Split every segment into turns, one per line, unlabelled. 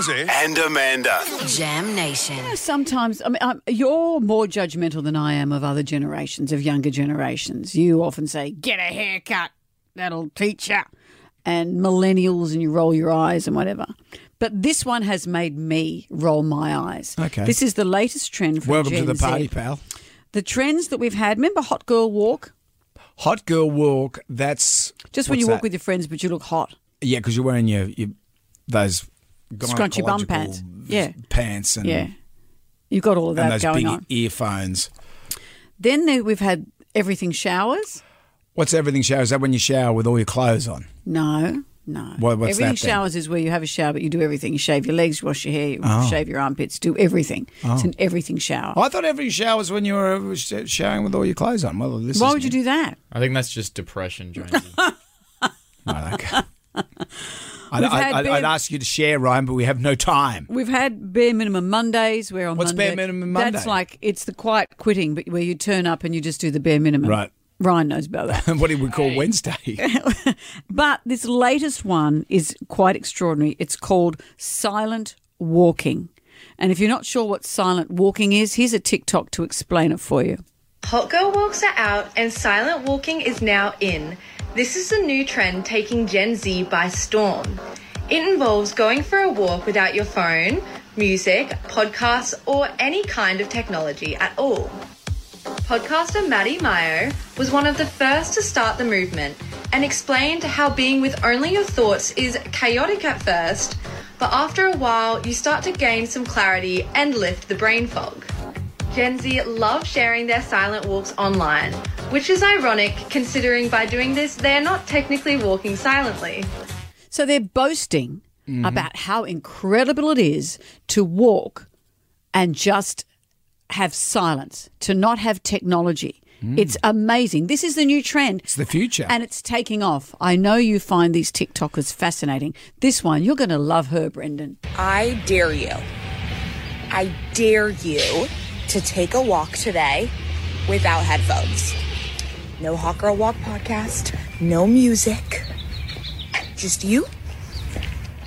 Jonesy
and Amanda.
Jam Nation.
Sometimes, I mean, um, you're more judgmental than I am of other generations, of younger generations. You often say, get a haircut, that'll teach you. And millennials, and you roll your eyes and whatever. But this one has made me roll my eyes.
Okay.
This is the latest trend for
Welcome
Gen
to the
Z.
party, pal.
The trends that we've had. Remember Hot Girl Walk?
Hot girl walk. That's
Just when
what's
you walk
that?
with your friends, but you look hot.
yeah, because you're wearing your, your those
Scrunchy bum pants. Yeah.
pants and
Yeah. You've got all of
and
that
those
going
big
on.
earphones.
Then there, we've had everything showers.
What's everything showers? Is that when you shower with all your clothes on?
No, no.
What- what's
everything
that then?
showers is where you have a shower, but you do everything. You shave your legs, you wash your hair, you
Oh.
shave your armpits, do everything. It's oh. an everything shower.
I thought every shower was when you were sh- showering with all your clothes on. Well, this
Why
is
would you do that?
I think that's just depression, Jonesy.
Right, okay. I'd, I'd,
bare-
I'd ask you to share, Ryan, but we have no time.
We've had bare minimum Mondays. We're on
What's
Monday,
bare minimum Monday?
That's like it's the quiet quitting, but where you turn up and you just do the bare minimum.
Right.
Ryan knows about that.
what do we call Wednesday?
But this latest one is quite extraordinary. It's called silent walking. And if you're not sure what silent walking is, here's a TikTok to explain it for you.
Hot girl walks are out and silent walking is now in. This is a new trend taking Gen Z by storm. It involves going for a walk without your phone, music, podcasts, or any kind of technology at all. Podcaster Mady Maio was one of the first to start the movement and explained how being with only your thoughts is chaotic at first, but after a while you start to gain some clarity and lift the brain fog. Gen Z love sharing their silent walks online, which is ironic considering by doing this they're not technically walking silently.
So they're boasting mm-hmm. about how incredible it is to walk and just have silence, to not have technology. Mm. It's amazing. This is the new trend.
It's the future.
And it's taking off. I know you find these TikTokers fascinating. This one, you're going to love her, Brendan.
I dare you. I dare you to take a walk today without headphones. No Hot Girl Walk podcast, no music. Just you,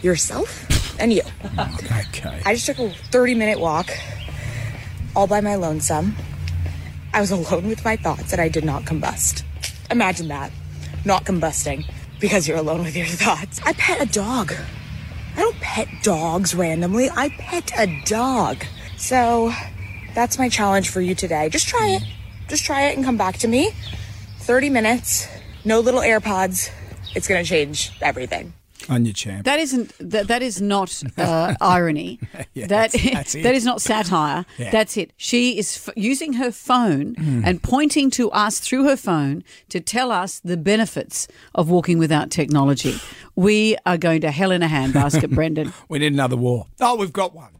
yourself, and you.
okay.
I just took a 30 minute walk all by my lonesome. I was alone with my thoughts and I did not combust. Imagine that. Not combusting because you're alone with your thoughts. I pet a dog. I don't pet dogs randomly. I pet a dog. So that's my challenge for you today. Just try it. Just try it and come back to me. 30 minutes, no little AirPods. It's going to change everything.
On your champ.
That isn't that, that is not uh, irony.
Yeah,
that
that's- that's it.
that is not satire.
Yeah.
That's it. She is f- using her phone and pointing to us through her phone to tell us the benefits of walking without technology. We are going to hell in a handbasket, Brendan.
We need another war. Oh, we've got one.